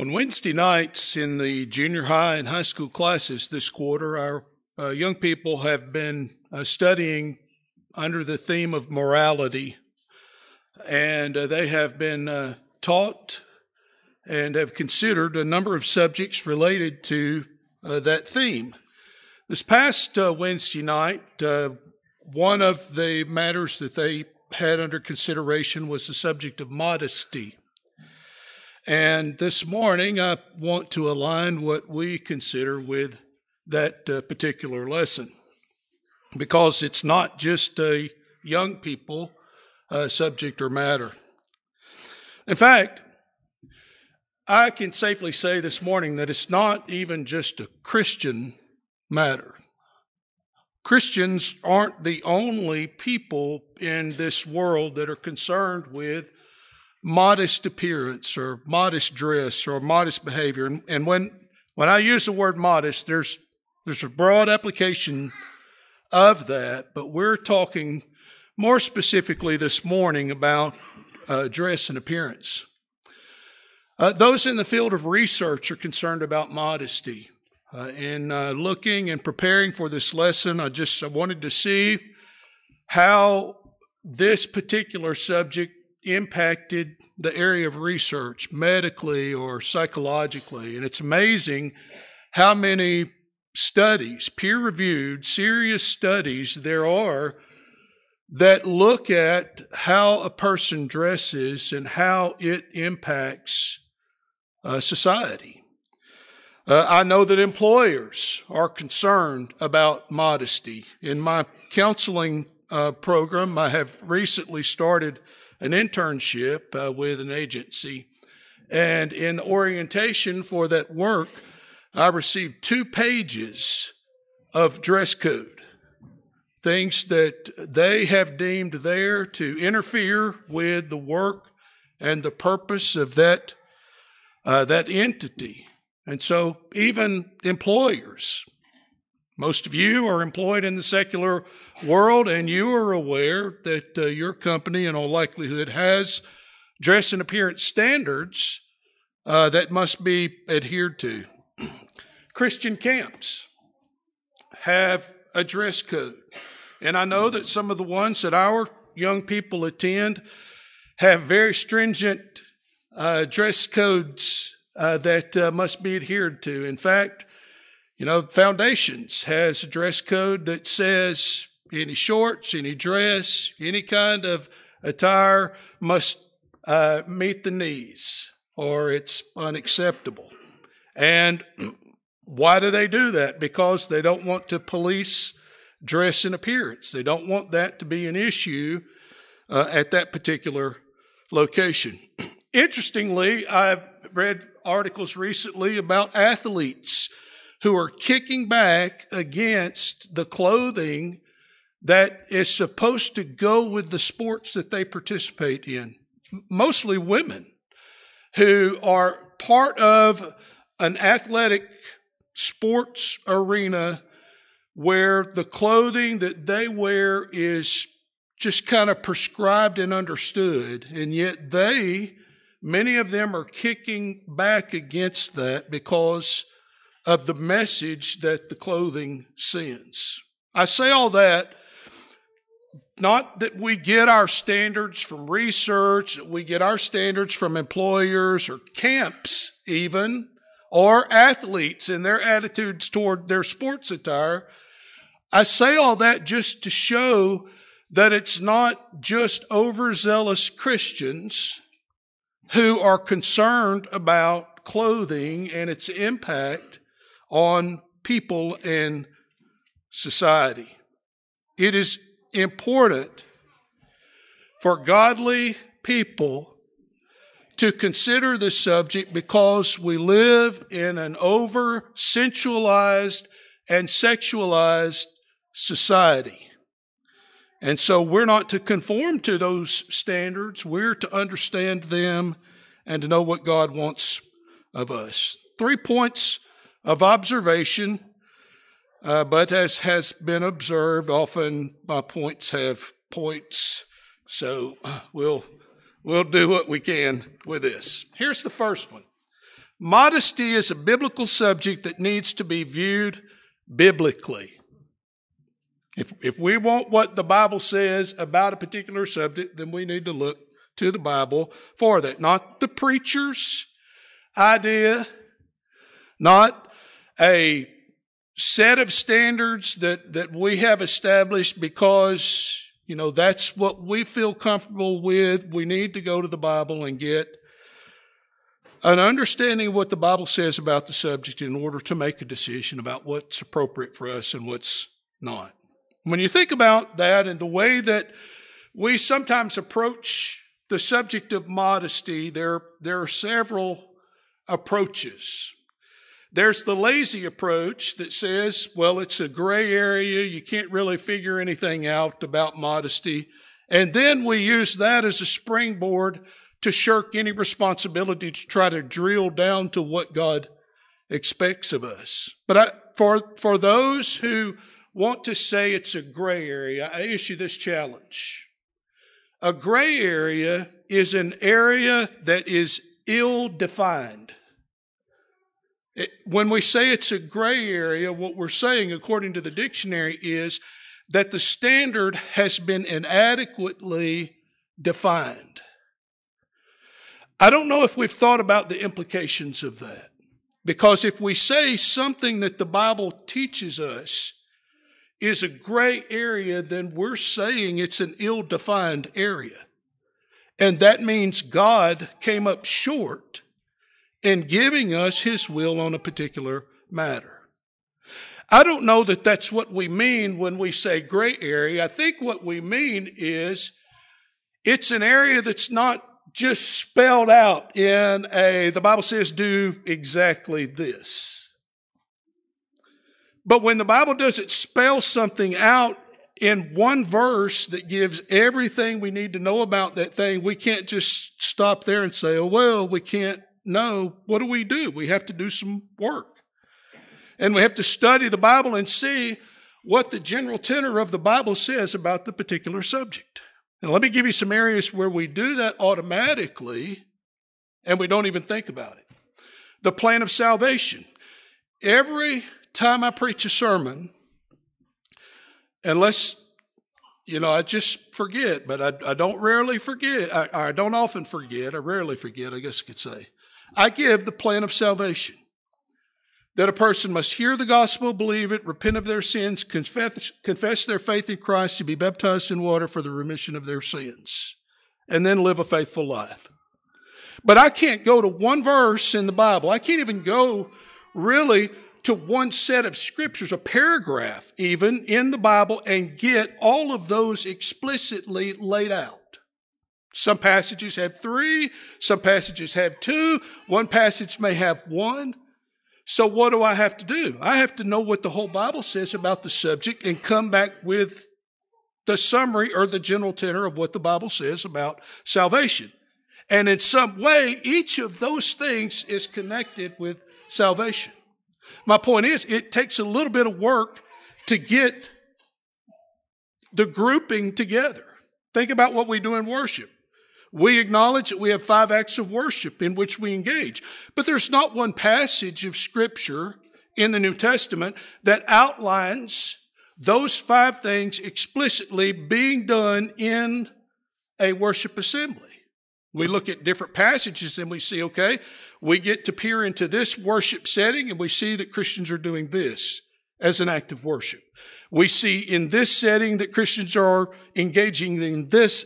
On Wednesday nights in the junior high and high school classes this quarter, our uh, young people have been uh, studying under the theme of morality, and uh, they have been uh, taught and have considered a number of subjects related to uh, that theme. This past uh, Wednesday night, one of the matters that they had under consideration was the subject of modesty. And this morning, I want to align what we consider with that uh, particular lesson because it's not just a young people uh, subject or matter. In fact, I can safely say this morning that it's not even just a Christian matter. Christians aren't the only people in this world that are concerned with modest appearance or modest dress or modest behavior. And, and when, when I use the word modest, there's, there's a broad application of that, but we're talking more specifically this morning about uh, dress and appearance. Uh, those in the field of research are concerned about modesty. Uh, in uh, looking and preparing for this lesson, I just I wanted to see how this particular subject impacted the area of research medically or psychologically. And it's amazing how many studies, peer reviewed, serious studies there are that look at how a person dresses and how it impacts uh, society. Uh, I know that employers are concerned about modesty. In my counseling uh, program, I have recently started an internship uh, with an agency. And in the orientation for that work, I received two pages of dress code, things that they have deemed there to interfere with the work and the purpose of that, uh, that entity. And so even employers most of you are employed in the secular world, and you are aware that uh, your company, in all likelihood, has dress and appearance standards uh, that must be adhered to. Christian camps have a dress code. And I know that some of the ones that our young people attend have very stringent uh, dress codes uh, that uh, must be adhered to. In fact, you know, Foundations has a dress code that says any shorts, any dress, any kind of attire must uh, meet the knees or it's unacceptable. And why do they do that? Because they don't want to police dress and appearance. They don't want that to be an issue uh, at that particular location. Interestingly, I've read articles recently about athletes who are kicking back against the clothing that is supposed to go with the sports that they participate in. Mostly women who are part of an athletic sports arena where the clothing that they wear is just kind of prescribed and understood. And yet they, many of them are kicking back against that because of the message that the clothing sends. I say all that not that we get our standards from research, that we get our standards from employers or camps, even, or athletes in their attitudes toward their sports attire. I say all that just to show that it's not just overzealous Christians who are concerned about clothing and its impact on people and society. It is important for godly people to consider this subject because we live in an over sensualized and sexualized society. And so we're not to conform to those standards. We're to understand them and to know what God wants of us. Three points of observation, uh, but as has been observed, often my points have points. So uh, we'll we'll do what we can with this. Here's the first one: Modesty is a biblical subject that needs to be viewed biblically. If, if we want what the Bible says about a particular subject, then we need to look to the Bible for that. Not the preacher's idea, not a set of standards that, that we have established because, you know, that's what we feel comfortable with. We need to go to the Bible and get an understanding of what the Bible says about the subject in order to make a decision about what's appropriate for us and what's not. When you think about that and the way that we sometimes approach the subject of modesty, there, there are several approaches. There's the lazy approach that says, well, it's a gray area. You can't really figure anything out about modesty. And then we use that as a springboard to shirk any responsibility to try to drill down to what God expects of us. But I, for, for those who want to say it's a gray area, I issue this challenge. A gray area is an area that is ill defined. It, when we say it's a gray area, what we're saying, according to the dictionary, is that the standard has been inadequately defined. I don't know if we've thought about the implications of that. Because if we say something that the Bible teaches us is a gray area, then we're saying it's an ill defined area. And that means God came up short in giving us his will on a particular matter. I don't know that that's what we mean when we say gray area. I think what we mean is it's an area that's not just spelled out in a, the Bible says, do exactly this. But when the Bible doesn't spell something out in one verse that gives everything we need to know about that thing, we can't just stop there and say, oh, well, we can't know. What do we do? We have to do some work. And we have to study the Bible and see what the general tenor of the Bible says about the particular subject. And let me give you some areas where we do that automatically and we don't even think about it. The plan of salvation. Every time I preach a sermon, unless, you know, I just forget, but I, I don't rarely forget. I, I don't often forget. I rarely forget, I guess I could say. I give the plan of salvation that a person must hear the gospel, believe it, repent of their sins, confess, confess their faith in Christ, to be baptized in water for the remission of their sins, and then live a faithful life. But I can't go to one verse in the Bible. I can't even go really to one set of scriptures, a paragraph even in the Bible, and get all of those explicitly laid out. Some passages have three, some passages have two, one passage may have one. So, what do I have to do? I have to know what the whole Bible says about the subject and come back with the summary or the general tenor of what the Bible says about salvation. And in some way, each of those things is connected with salvation. My point is, it takes a little bit of work to get the grouping together. Think about what we do in worship. We acknowledge that we have five acts of worship in which we engage. But there's not one passage of scripture in the New Testament that outlines those five things explicitly being done in a worship assembly. We look at different passages and we see, okay, we get to peer into this worship setting and we see that Christians are doing this as an act of worship. We see in this setting that Christians are engaging in this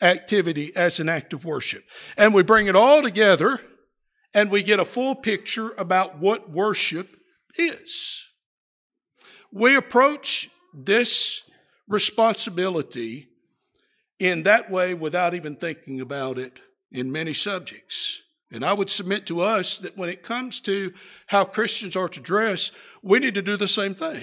activity as an act of worship. And we bring it all together and we get a full picture about what worship is. We approach this responsibility in that way without even thinking about it in many subjects. And I would submit to us that when it comes to how Christians are to dress, we need to do the same thing.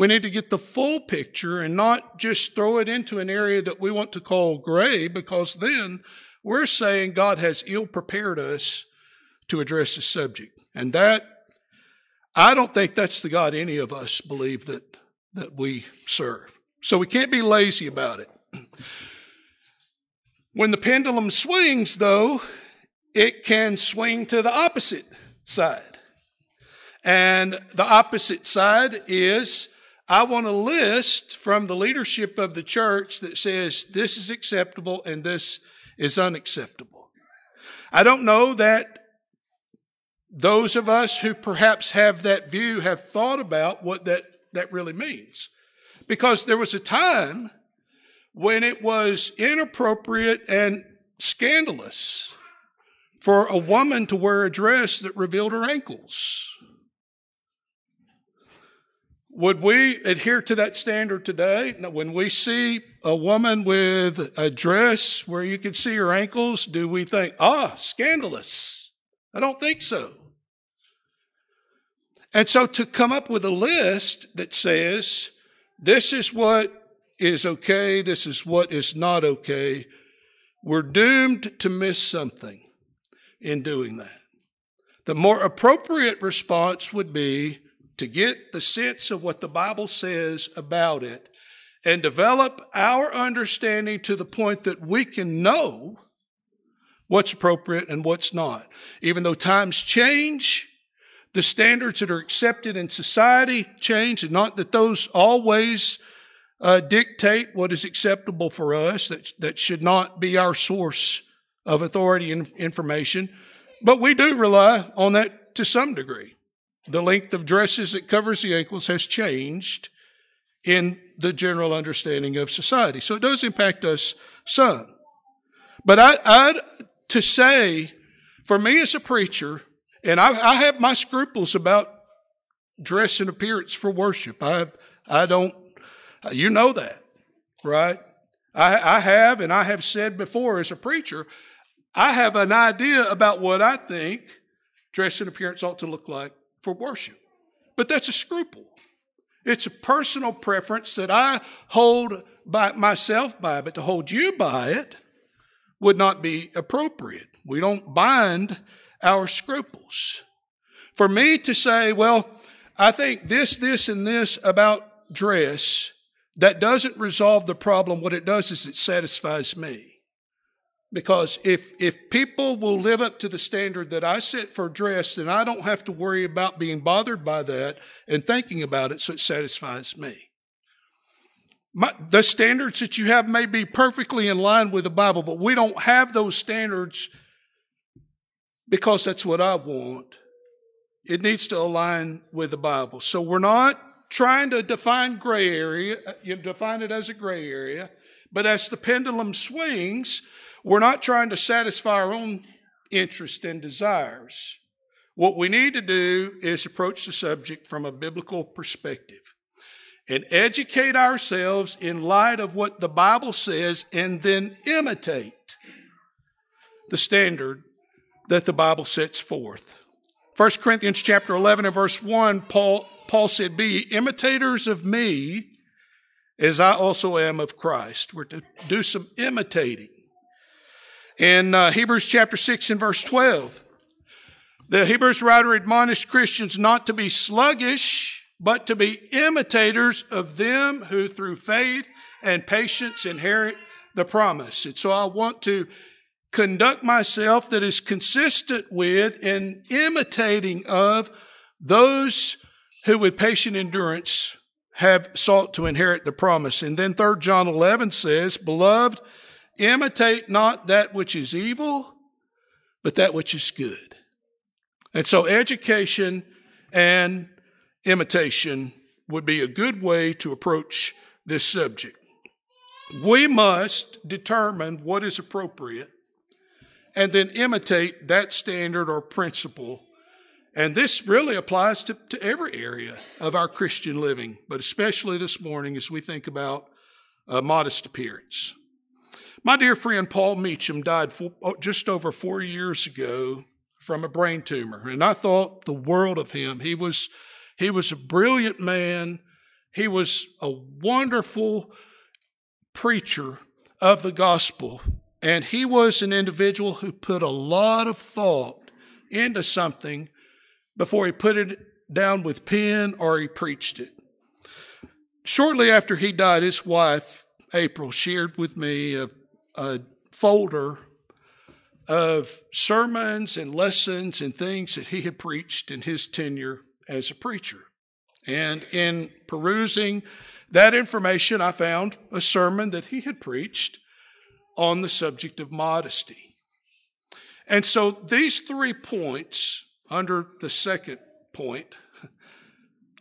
We need to get the full picture and not just throw it into an area that we want to call gray, because then we're saying God has ill prepared us to address the subject. And that, I don't think that's the God any of us believe that, that we serve. So we can't be lazy about it. When the pendulum swings, though, it can swing to the opposite side. And the opposite side is I want a list from the leadership of the church that says this is acceptable and this is unacceptable. I don't know that those of us who perhaps have that view have thought about what that, that really means. Because there was a time when it was inappropriate and scandalous for a woman to wear a dress that revealed her ankles. Would we adhere to that standard today? When we see a woman with a dress where you can see her ankles, do we think, ah, scandalous? I don't think so. And so to come up with a list that says, this is what is okay, this is what is not okay, we're doomed to miss something in doing that. The more appropriate response would be to get the sense of what the Bible says about it and develop our understanding to the point that we can know what's appropriate and what's not. Even though times change, the standards that are accepted in society change, and not that those always uh, dictate what is acceptable for us. That, that should not be our source of authority and information. But we do rely on that to some degree. The length of dresses that covers the ankles has changed in the general understanding of society. So it does impact us some. But I, I'd, to say, for me as a preacher, and I, I have my scruples about dress and appearance for worship. I, I don't, you know that, right? I, I have, and I have said before as a preacher, I have an idea about what I think dress and appearance ought to look like for worship. But that's a scruple. It's a personal preference that I hold by myself by, but to hold you by it would not be appropriate. We don't bind our scruples. For me to say, well, I think this, this, and this about dress, that doesn't resolve the problem. What it does is it satisfies me. Because if, if people will live up to the standard that I set for dress, then I don't have to worry about being bothered by that and thinking about it, so it satisfies me. My, the standards that you have may be perfectly in line with the Bible, but we don't have those standards because that's what I want. It needs to align with the Bible. So we're not trying to define gray area, uh, you define it as a gray area, but as the pendulum swings, we're not trying to satisfy our own interests and desires. What we need to do is approach the subject from a biblical perspective and educate ourselves in light of what the Bible says and then imitate the standard that the Bible sets forth. 1 Corinthians chapter 11 and verse 1, Paul, Paul said, Be imitators of me as I also am of Christ. We're to do some imitating. In uh, Hebrews chapter 6 and verse 12, the Hebrews writer admonished Christians not to be sluggish, but to be imitators of them who through faith and patience inherit the promise. And so I want to conduct myself that is consistent with and imitating of those who with patient endurance have sought to inherit the promise. And then 3 John 11 says, Beloved, Imitate not that which is evil, but that which is good. And so education and imitation would be a good way to approach this subject. We must determine what is appropriate and then imitate that standard or principle. And this really applies to, to every area of our Christian living, but especially this morning as we think about a modest appearance. My dear friend Paul Meacham died oh, just over four years ago from a brain tumor, and I thought the world of him. He was, he was a brilliant man. He was a wonderful preacher of the gospel, and he was an individual who put a lot of thought into something before he put it down with pen or he preached it. Shortly after he died, his wife, April, shared with me a a folder of sermons and lessons and things that he had preached in his tenure as a preacher. And in perusing that information, I found a sermon that he had preached on the subject of modesty. And so these three points under the second point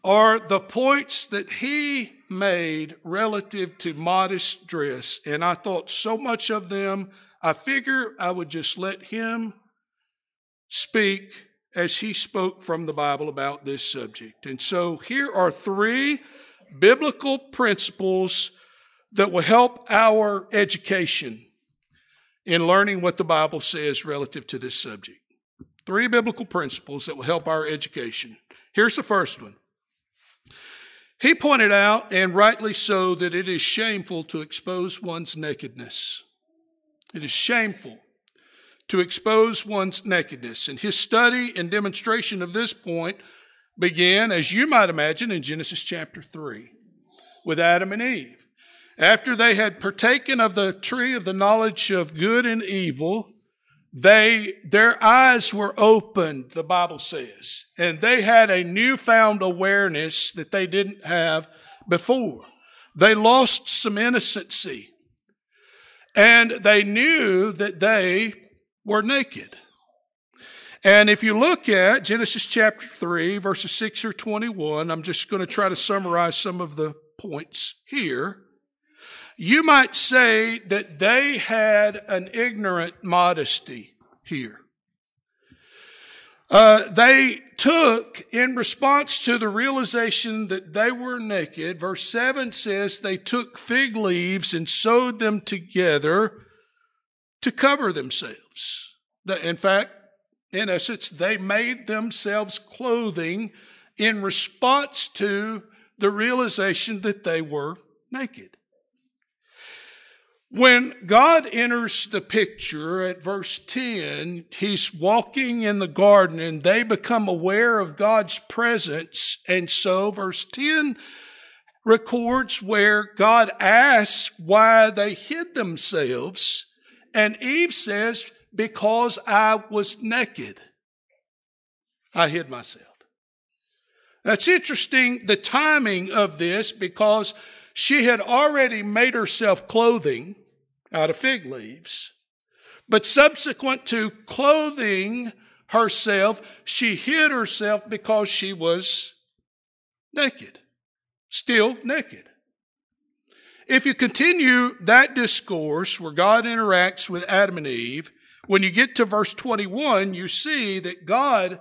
are the points that he made relative to modest dress. And I thought so much of them, I figure I would just let him speak as he spoke from the Bible about this subject. And so here are three biblical principles that will help our education in learning what the Bible says relative to this subject. Three biblical principles that will help our education. Here's the first one. He pointed out, and rightly so, that it is shameful to expose one's nakedness. It is shameful to expose one's nakedness. And his study and demonstration of this point began, as you might imagine, in Genesis chapter 3 with Adam and Eve. After they had partaken of the tree of the knowledge of good and evil, they, their eyes were opened, the Bible says, and they had a newfound awareness that they didn't have before. They lost some innocency and they knew that they were naked. And if you look at Genesis chapter 3, verses 6 or 21, I'm just going to try to summarize some of the points here. You might say that they had an ignorant modesty here. Uh, they took, in response to the realization that they were naked, verse 7 says they took fig leaves and sewed them together to cover themselves. In fact, in essence, they made themselves clothing in response to the realization that they were naked. When God enters the picture at verse 10, he's walking in the garden and they become aware of God's presence. And so verse 10 records where God asks why they hid themselves. And Eve says, because I was naked. I hid myself. That's interesting, the timing of this, because she had already made herself clothing out of fig leaves. But subsequent to clothing herself, she hid herself because she was naked, still naked. If you continue that discourse where God interacts with Adam and Eve, when you get to verse 21, you see that God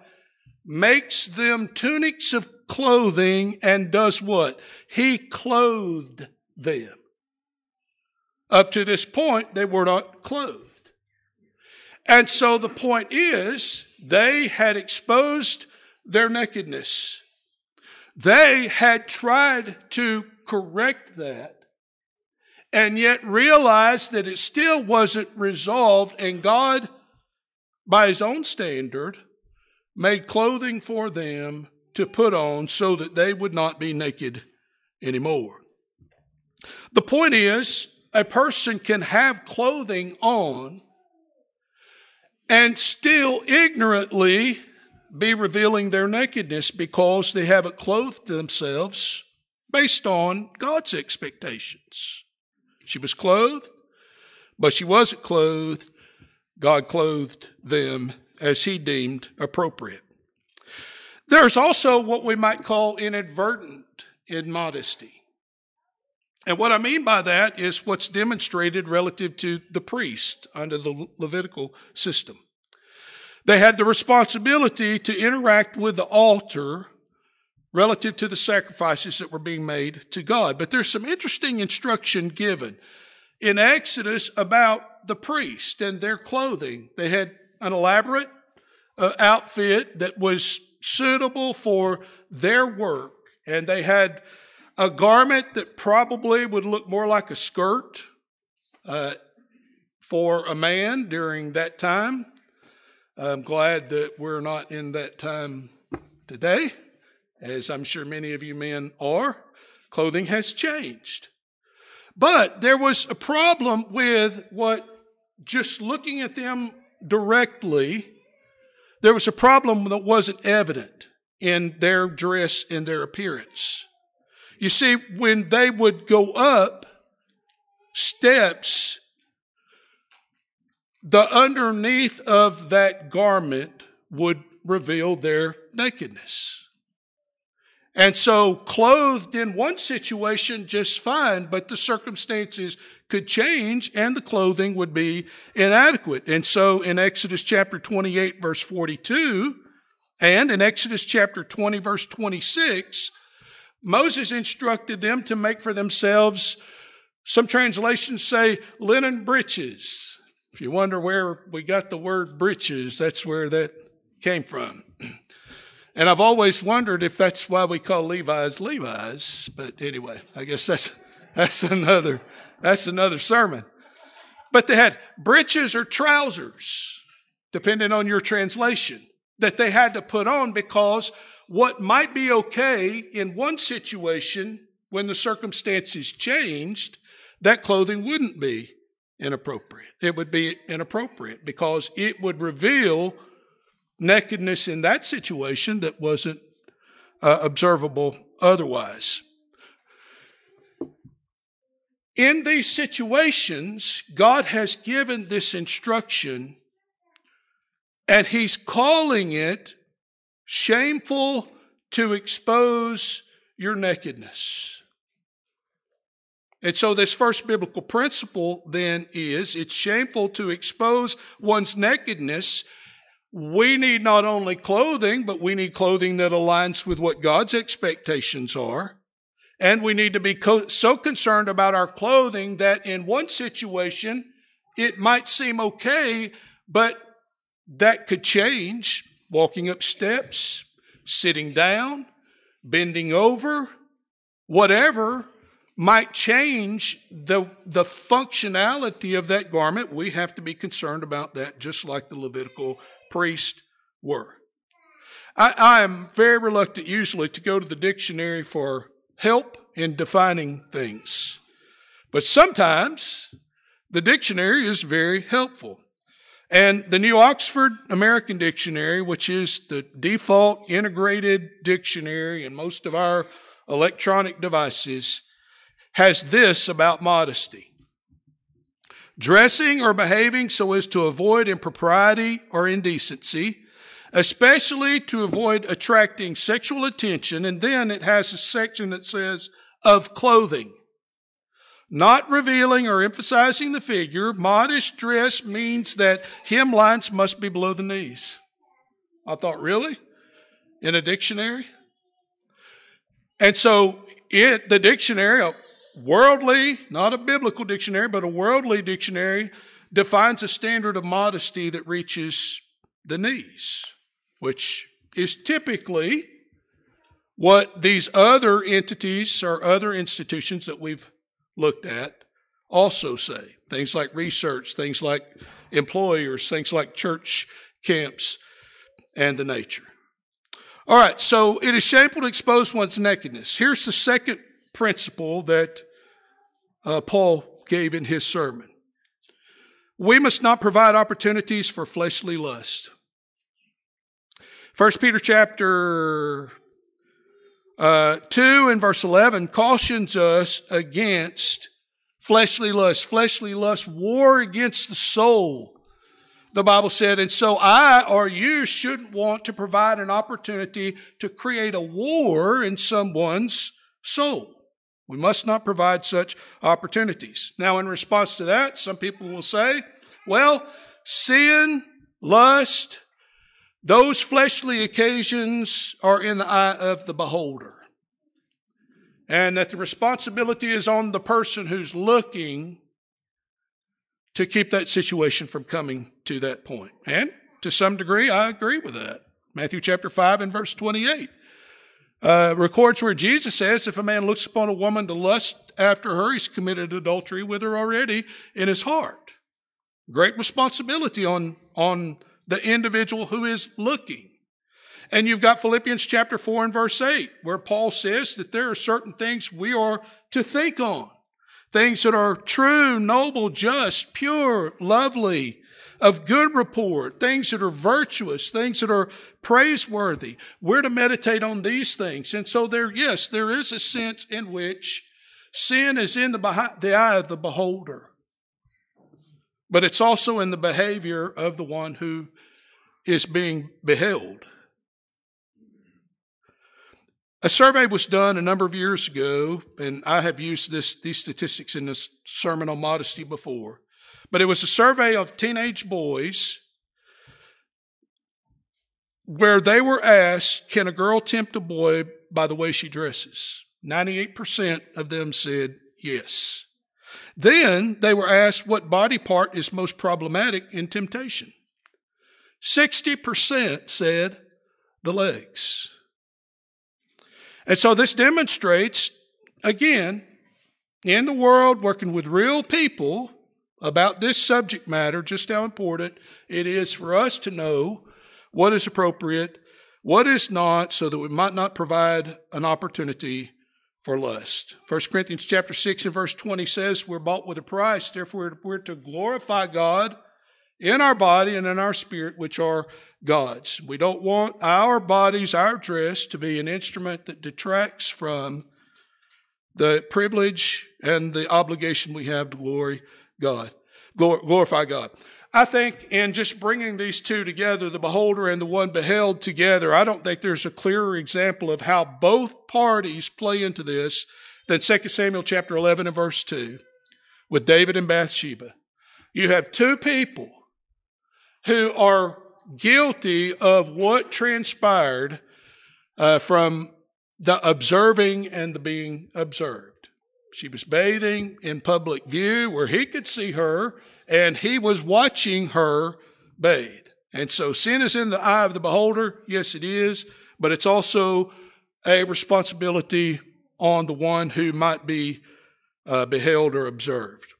makes them tunics of clothing and does what? He clothed them. Up to this point, they were not clothed. And so the point is, they had exposed their nakedness. They had tried to correct that and yet realized that it still wasn't resolved, and God, by His own standard, made clothing for them to put on so that they would not be naked anymore. The point is, a person can have clothing on and still ignorantly be revealing their nakedness because they haven't clothed themselves based on God's expectations. She was clothed, but she wasn't clothed. God clothed them as he deemed appropriate. There's also what we might call inadvertent immodesty. And what I mean by that is what's demonstrated relative to the priest under the Levitical system. They had the responsibility to interact with the altar relative to the sacrifices that were being made to God. But there's some interesting instruction given in Exodus about the priest and their clothing. They had an elaborate uh, outfit that was suitable for their work, and they had a garment that probably would look more like a skirt uh, for a man during that time. I'm glad that we're not in that time today as I'm sure many of you men are, clothing has changed. But there was a problem with what just looking at them directly, there was a problem that wasn't evident in their dress and their appearance. You see, when they would go up steps, the underneath of that garment would reveal their nakedness. And so, clothed in one situation just fine, but the circumstances could change and the clothing would be inadequate. And so, in Exodus chapter 28, verse 42, and in Exodus chapter 20, verse 26, Moses instructed them to make for themselves, some translations say, linen breeches. If you wonder where we got the word breeches, that's where that came from. And I've always wondered if that's why we call Levi's Levi's. But anyway, I guess that's, that's another, that's another sermon. But they had breeches or trousers, depending on your translation, that they had to put on because what might be okay in one situation when the circumstances changed, that clothing wouldn't be inappropriate. It would be inappropriate because it would reveal nakedness in that situation that wasn't uh, observable otherwise. In these situations, God has given this instruction and He's calling it shameful to expose your nakedness. And so, this first biblical principle then is it's shameful to expose one's nakedness we need not only clothing, but we need clothing that aligns with what God's expectations are. And we need to be co- so concerned about our clothing that in one situation, it might seem okay, but that could change. Walking up steps, sitting down, bending over, whatever might change the, the functionality of that garment. We have to be concerned about that, just like the Levitical priests were. I, I am very reluctant usually to go to the dictionary for help in defining things. But sometimes the dictionary is very helpful. And the New Oxford American Dictionary, which is the default integrated dictionary in most of our electronic devices, has this about modesty dressing or behaving so as to avoid impropriety or indecency, especially to avoid attracting sexual attention. And then it has a section that says of clothing. Not revealing or emphasizing the figure, modest dress means that hemlines must be below the knees. I thought, really? In a dictionary? And so it, the dictionary, a worldly, not a biblical dictionary, but a worldly dictionary defines a standard of modesty that reaches the knees, which is typically what these other entities or other institutions that we've looked at also say. Things like research, things like employers, things like church camps, and the nature. All right, so it is shameful to expose one's nakedness. Here's the second principle that uh, Paul gave in his sermon. We must not provide opportunities for fleshly lust. First Peter chapter uh, 2 and verse 11 cautions us against fleshly lust. Fleshly lust war against the soul. The Bible said, and so I or you shouldn't want to provide an opportunity to create a war in someone's soul. We must not provide such opportunities. Now, in response to that, some people will say, well, sin, lust, those fleshly occasions are in the eye of the beholder. And that the responsibility is on the person who's looking to keep that situation from coming to that point. And to some degree, I agree with that. Matthew chapter 5 and verse 28 uh, records where Jesus says, if a man looks upon a woman to lust after her, he's committed adultery with her already in his heart. Great responsibility on, on the individual who is looking. And you've got Philippians chapter 4 and verse 8, where Paul says that there are certain things we are to think on. Things that are true, noble, just, pure, lovely, of good report, things that are virtuous, things that are praiseworthy. We're to meditate on these things. And so there, yes, there is a sense in which sin is in the, the eye of the beholder. But it's also in the behavior of the one who is being beheld. A survey was done a number of years ago, and I have used this, these statistics in this sermon on modesty before. But it was a survey of teenage boys where they were asked, Can a girl tempt a boy by the way she dresses? 98% of them said yes. Then they were asked what body part is most problematic in temptation. 60% said the legs. And so this demonstrates, again, in the world, working with real people about this subject matter, just how important it is for us to know what is appropriate, what is not, so that we might not provide an opportunity for lust. 1 Corinthians chapter 6 and verse 20 says, We're bought with a price, therefore we're to glorify God in our body and in our spirit, which are God's. We don't want our bodies, our dress, to be an instrument that detracts from the privilege and the obligation we have to glory God, glorify God. I think in just bringing these two together, the beholder and the one beheld together, I don't think there's a clearer example of how both parties play into this than 2 Samuel chapter 11 and verse 2 with David and Bathsheba. You have two people who are guilty of what transpired uh, from the observing and the being observed. She was bathing in public view where he could see her, and he was watching her bathe. And so sin is in the eye of the beholder. Yes, it is, but it's also a responsibility on the one who might be uh, beheld or observed.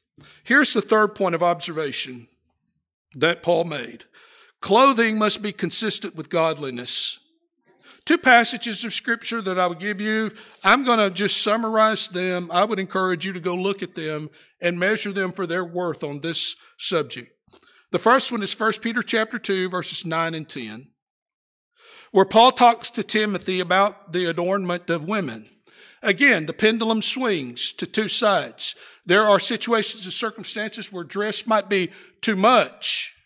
Here's the third point of observation that Paul made. Clothing must be consistent with godliness. Two passages of scripture that I would give you. I'm going to just summarize them. I would encourage you to go look at them and measure them for their worth on this subject. The first one is 1 Peter chapter 2 verses 9 and 10, where Paul talks to Timothy about the adornment of women. Again, the pendulum swings to two sides. There are situations and circumstances where dress might be too much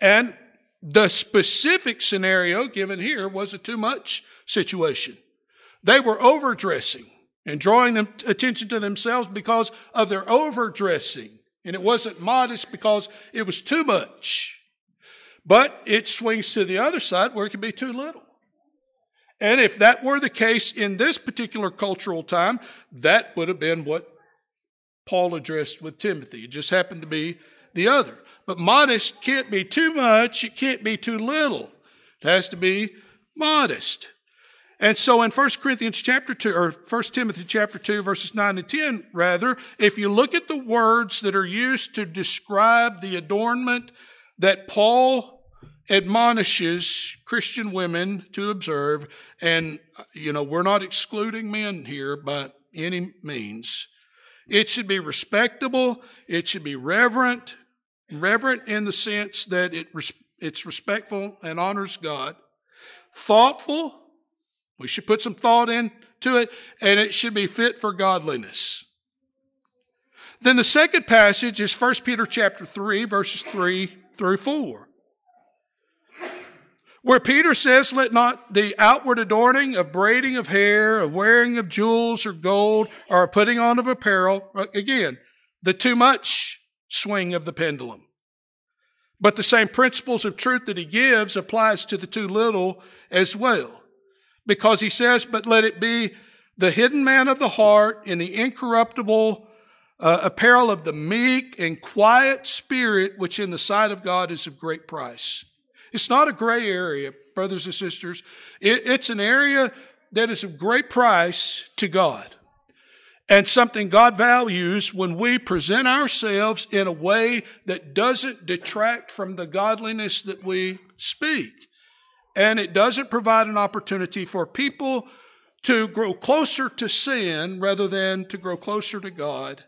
and the specific scenario given here was a too much situation. They were overdressing and drawing them attention to themselves because of their overdressing. And it wasn't modest because it was too much. But it swings to the other side where it can be too little. And if that were the case in this particular cultural time, that would have been what Paul addressed with Timothy. It just happened to be the other. But modest can't be too much, it can't be too little. It has to be modest. And so in 1 Corinthians chapter 2, or 1 Timothy chapter 2, verses 9 and 10, rather, if you look at the words that are used to describe the adornment that Paul admonishes Christian women to observe, and, you know, we're not excluding men here by any means. It should be respectable, it should be reverent, reverent in the sense that it it's respectful and honors God, thoughtful. We should put some thought into it, and it should be fit for godliness. Then the second passage is 1 Peter chapter 3, verses 3 through 4. Where Peter says, Let not the outward adorning of braiding of hair, of wearing of jewels or gold, or putting on of apparel, again, the too much swing of the pendulum. But the same principles of truth that he gives applies to the too little as well. Because he says, but let it be the hidden man of the heart in the incorruptible uh, apparel of the meek and quiet spirit, which in the sight of God is of great price. It's not a gray area, brothers and sisters. It, it's an area that is of great price to God and something God values when we present ourselves in a way that doesn't detract from the godliness that we speak. And it doesn't provide an opportunity for people to grow closer to sin rather than to grow closer to God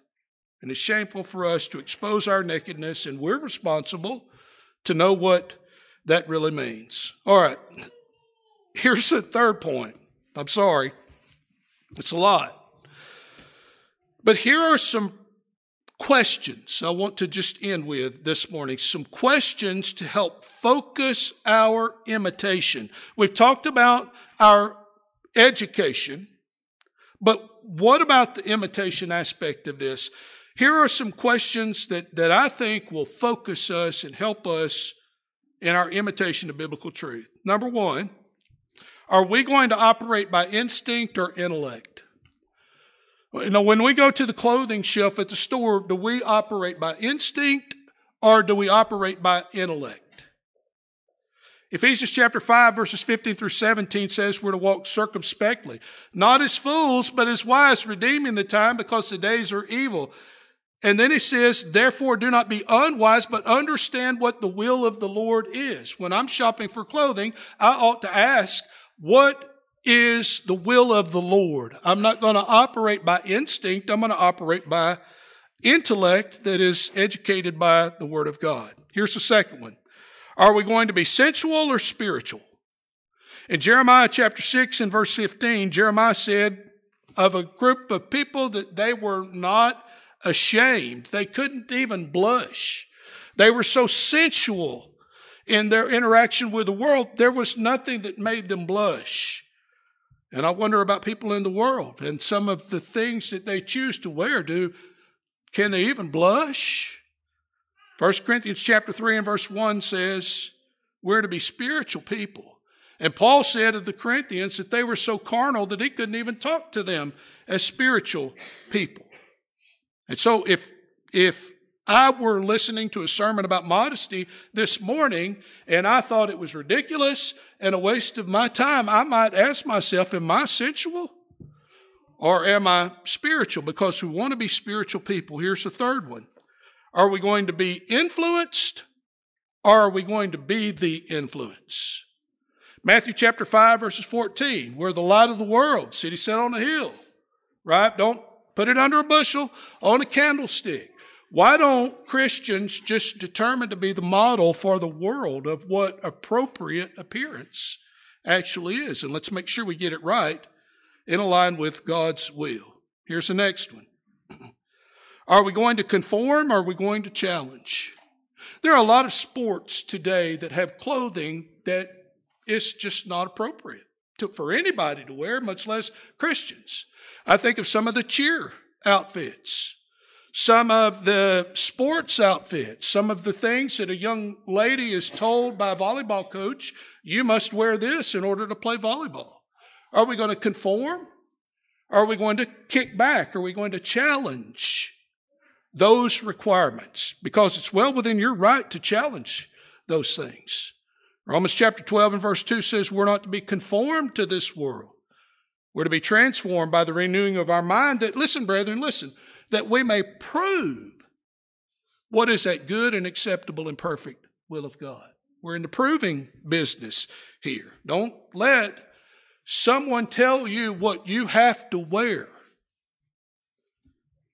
And it's shameful for us to expose our nakedness, and we're responsible to know what that really means. All right, here's the third point. I'm sorry, it's a lot. But here are some questions I want to just end with this morning. Some questions to help focus our imitation. We've talked about our education, but what about the imitation aspect of this? Here are some questions that, that I think will focus us and help us in our imitation of biblical truth. Number one, are we going to operate by instinct or intellect? You know, when we go to the clothing shelf at the store, do we operate by instinct or do we operate by intellect? Ephesians chapter 5 verses 15 through 17 says we're to walk circumspectly, not as fools, but as wise, redeeming the time because the days are evil. And then he says, therefore do not be unwise, but understand what the will of the Lord is. When I'm shopping for clothing, I ought to ask, what is the will of the Lord. I'm not going to operate by instinct. I'm going to operate by intellect that is educated by the Word of God. Here's the second one. Are we going to be sensual or spiritual? In Jeremiah chapter 6 and verse 15, Jeremiah said of a group of people that they were not ashamed. They couldn't even blush. They were so sensual in their interaction with the world, there was nothing that made them blush. And I wonder about people in the world and some of the things that they choose to wear. Do can they even blush? 1 Corinthians chapter 3 and verse 1 says, we're to be spiritual people. And Paul said of the Corinthians that they were so carnal that he couldn't even talk to them as spiritual people. And so if if I were listening to a sermon about modesty this morning and I thought it was ridiculous and a waste of my time, I might ask myself, am I sensual or am I spiritual? Because we want to be spiritual people. Here's the third one. Are we going to be influenced or are we going to be the influence? Matthew chapter 5 verses 14, we're the light of the world, city set on a hill, right? Don't put it under a bushel, on a candlestick. Why don't Christians just determine to be the model for the world of what appropriate appearance actually is? And let's make sure we get it right in line with God's will. Here's the next one. Are we going to conform or are we going to challenge? There are a lot of sports today that have clothing that is just not appropriate to, for anybody to wear, much less Christians. I think of some of the cheer outfits some of the sports outfits, some of the things that a young lady is told by a volleyball coach, you must wear this in order to play volleyball. Are we going to conform? Are we going to kick back? Are we going to challenge those requirements? Because it's well within your right to challenge those things. Romans chapter 12 and verse 2 says we're not to be conformed to this world. We're to be transformed by the renewing of our mind that, listen, brethren, listen, that we may prove what is that good and acceptable and perfect will of God. We're in the proving business here. Don't let someone tell you what you have to wear.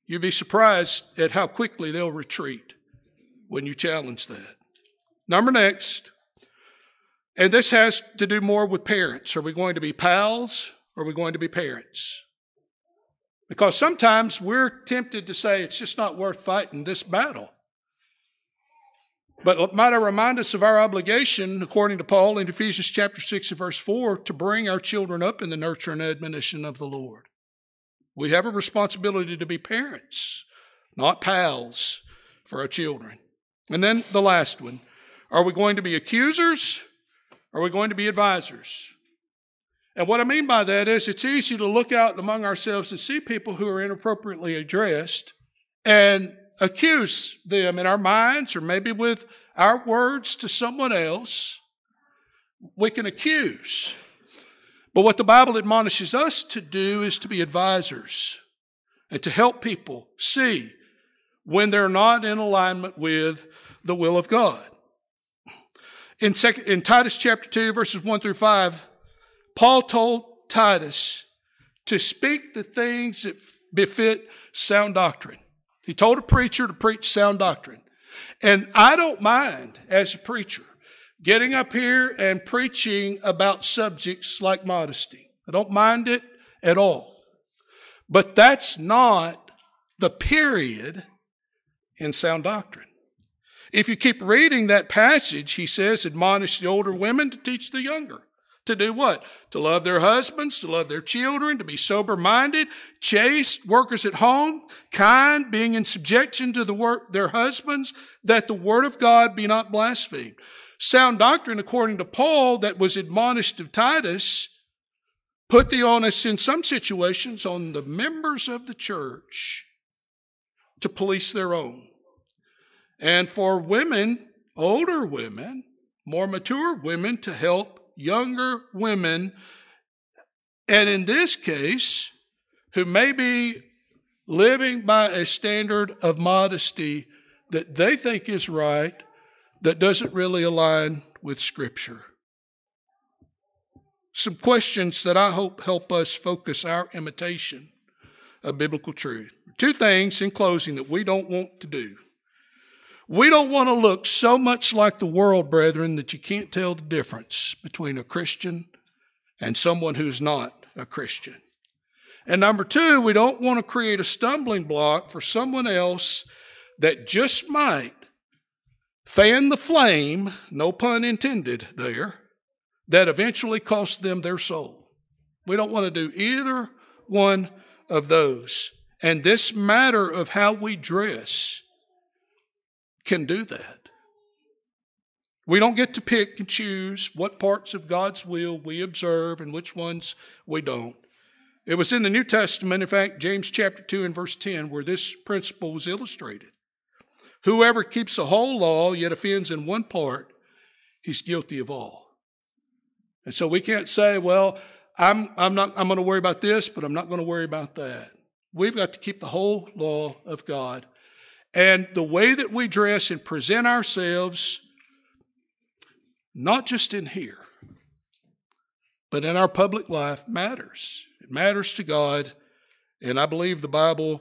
You'd be surprised at how quickly they'll retreat when you challenge that. Number next, and this has to do more with parents. Are we going to be pals or are we going to be parents? Because sometimes we're tempted to say it's just not worth fighting this battle. But might I remind us of our obligation, according to Paul in Ephesians chapter 6 and verse 4, to bring our children up in the nurture and admonition of the Lord. We have a responsibility to be parents, not pals for our children. And then the last one are we going to be accusers? Are we going to be advisors? And what I mean by that is it's easy to look out among ourselves and see people who are inappropriately addressed and accuse them in our minds or maybe with our words to someone else. We can accuse. But what the Bible admonishes us to do is to be advisors and to help people see when they're not in alignment with the will of God. In, second, in Titus chapter 2, verses 1 through 5, Paul told Titus to speak the things that befit sound doctrine. He told a preacher to preach sound doctrine. And I don't mind, as a preacher, getting up here and preaching about subjects like modesty. I don't mind it at all. But that's not the period in sound doctrine. If you keep reading that passage, he says, admonish the older women to teach the younger. To do what? To love their husbands, to love their children, to be sober minded, chaste, workers at home, kind, being in subjection to the work, their husbands, that the word of God be not blasphemed. Sound doctrine, according to Paul, that was admonished of Titus, put the onus in some situations on the members of the church to police their own. And for women, older women, more mature women, to help younger women, and in this case, who may be living by a standard of modesty that they think is right, that doesn't really align with Scripture. Some questions that I hope help us focus our imitation of biblical truth. Two things in closing that we don't want to do. We don't want to look so much like the world, brethren, that you can't tell the difference between a Christian and someone who's not a Christian. And number two, we don't want to create a stumbling block for someone else that just might fan the flame, no pun intended there, that eventually costs them their soul. We don't want to do either one of those. And this matter of how we dress can do that. We don't get to pick and choose what parts of God's will we observe and which ones we don't. It was in the New Testament, in fact, James chapter 2 and verse 10, where this principle was illustrated. Whoever keeps the whole law yet offends in one part, he's guilty of all. And so we can't say, well, I'm, I'm not, I'm going to worry about this, but I'm not going to worry about that. We've got to keep the whole law of God and the way that we dress and present ourselves, not just in here, but in our public life, matters. It matters to God. And I believe the Bible,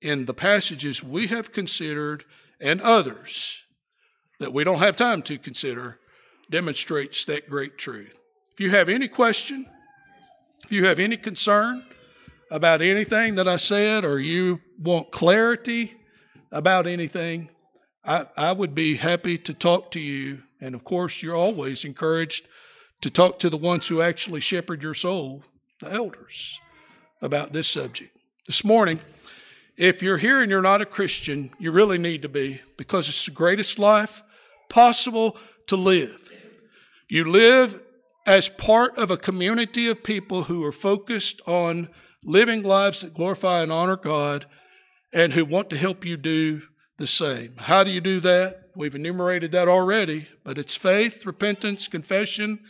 in the passages we have considered and others that we don't have time to consider, demonstrates that great truth. If you have any question, if you have any concern about anything that I said, or you want clarity, about anything, I, I would be happy to talk to you. And of course, you're always encouraged to talk to the ones who actually shepherd your soul, the elders, about this subject. This morning, if you're here and you're not a Christian, you really need to be because it's the greatest life possible to live. You live as part of a community of people who are focused on living lives that glorify and honor God and who want to help you do the same. How do you do that? We've enumerated that already, but it's faith, repentance, confession,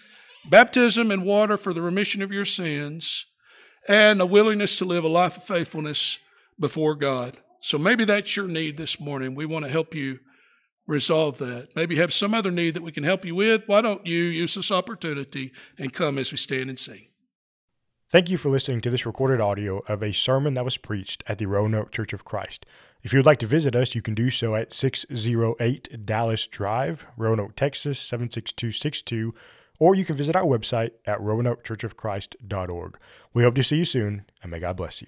baptism in water for the remission of your sins, and a willingness to live a life of faithfulness before God. So maybe that's your need this morning. We want to help you resolve that. Maybe you have some other need that we can help you with. Why don't you use this opportunity and come as we stand and sing? Thank you for listening to this recorded audio of a sermon that was preached at the Roanoke Church of Christ. If you would like to visit us, you can do so at 608 Dallas Drive, Roanoke, Texas 76262, or you can visit our website at roanokechurchofchrist.org. We hope to see you soon, and may God bless you.